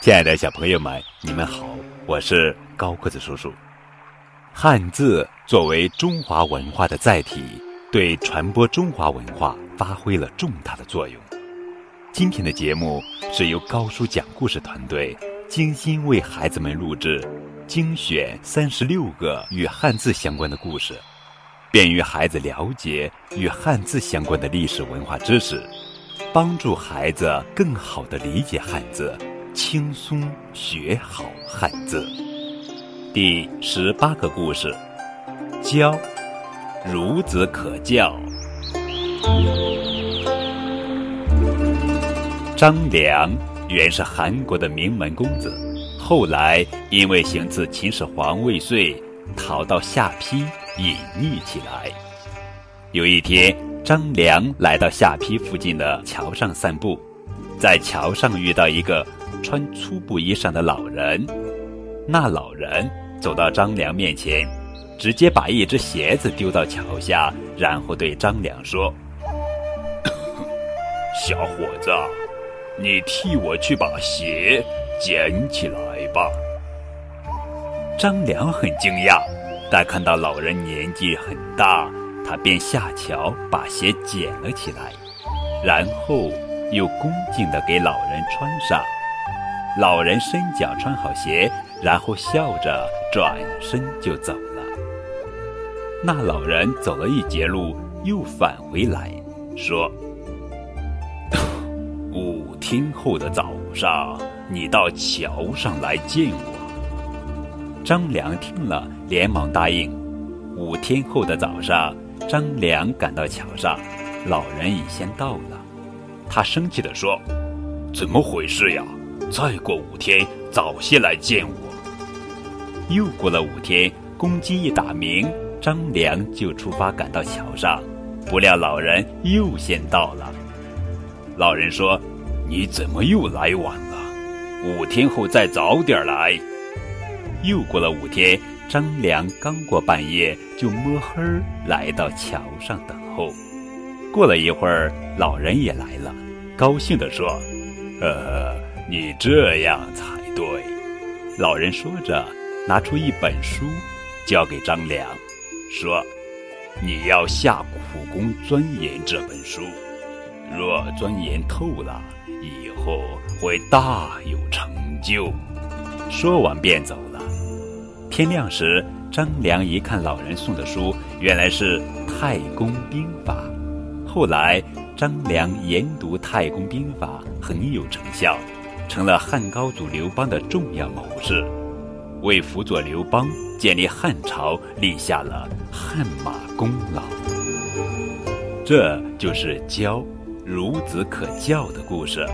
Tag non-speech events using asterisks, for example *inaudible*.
亲爱的小朋友们，你们好，我是高个子叔叔。汉字作为中华文化的载体，对传播中华文化发挥了重大的作用。今天的节目是由高叔讲故事团队精心为孩子们录制、精选三十六个与汉字相关的故事，便于孩子了解与汉字相关的历史文化知识，帮助孩子更好地理解汉字。轻松学好汉字。第十八个故事：教，孺子可教。张良原是韩国的名门公子，后来因为行刺秦始皇未遂，逃到下邳隐匿起来。有一天，张良来到下邳附近的桥上散步，在桥上遇到一个。穿粗布衣裳的老人，那老人走到张良面前，直接把一只鞋子丢到桥下，然后对张良说：“小伙子，你替我去把鞋捡起来吧。”张良很惊讶，但看到老人年纪很大，他便下桥把鞋捡了起来，然后又恭敬地给老人穿上。老人伸脚穿好鞋，然后笑着转身就走了。那老人走了一截路，又返回来，说：“ *laughs* 五天后的早上，你到桥上来见我。”张良听了，连忙答应。五天后的早上，张良赶到桥上，老人已先到了。他生气地说：“怎么回事呀？”再过五天，早些来见我。又过了五天，公鸡一打鸣，张良就出发赶到桥上，不料老人又先到了。老人说：“你怎么又来晚了？五天后再早点来。”又过了五天，张良刚过半夜，就摸黑来到桥上等候。过了一会儿，老人也来了，高兴地说：“呃。”你这样才对，老人说着，拿出一本书，交给张良，说：“你要下苦功钻研这本书，若钻研透了，以后会大有成就。”说完便走。天亮时，张良一看老人送的书，原来是《太公兵法》。后来，张良研读《太公兵法》，很有成效。成了汉高祖刘邦的重要谋士，为辅佐刘邦建立汉朝立下了汗马功劳。这就是教孺子可教的故事。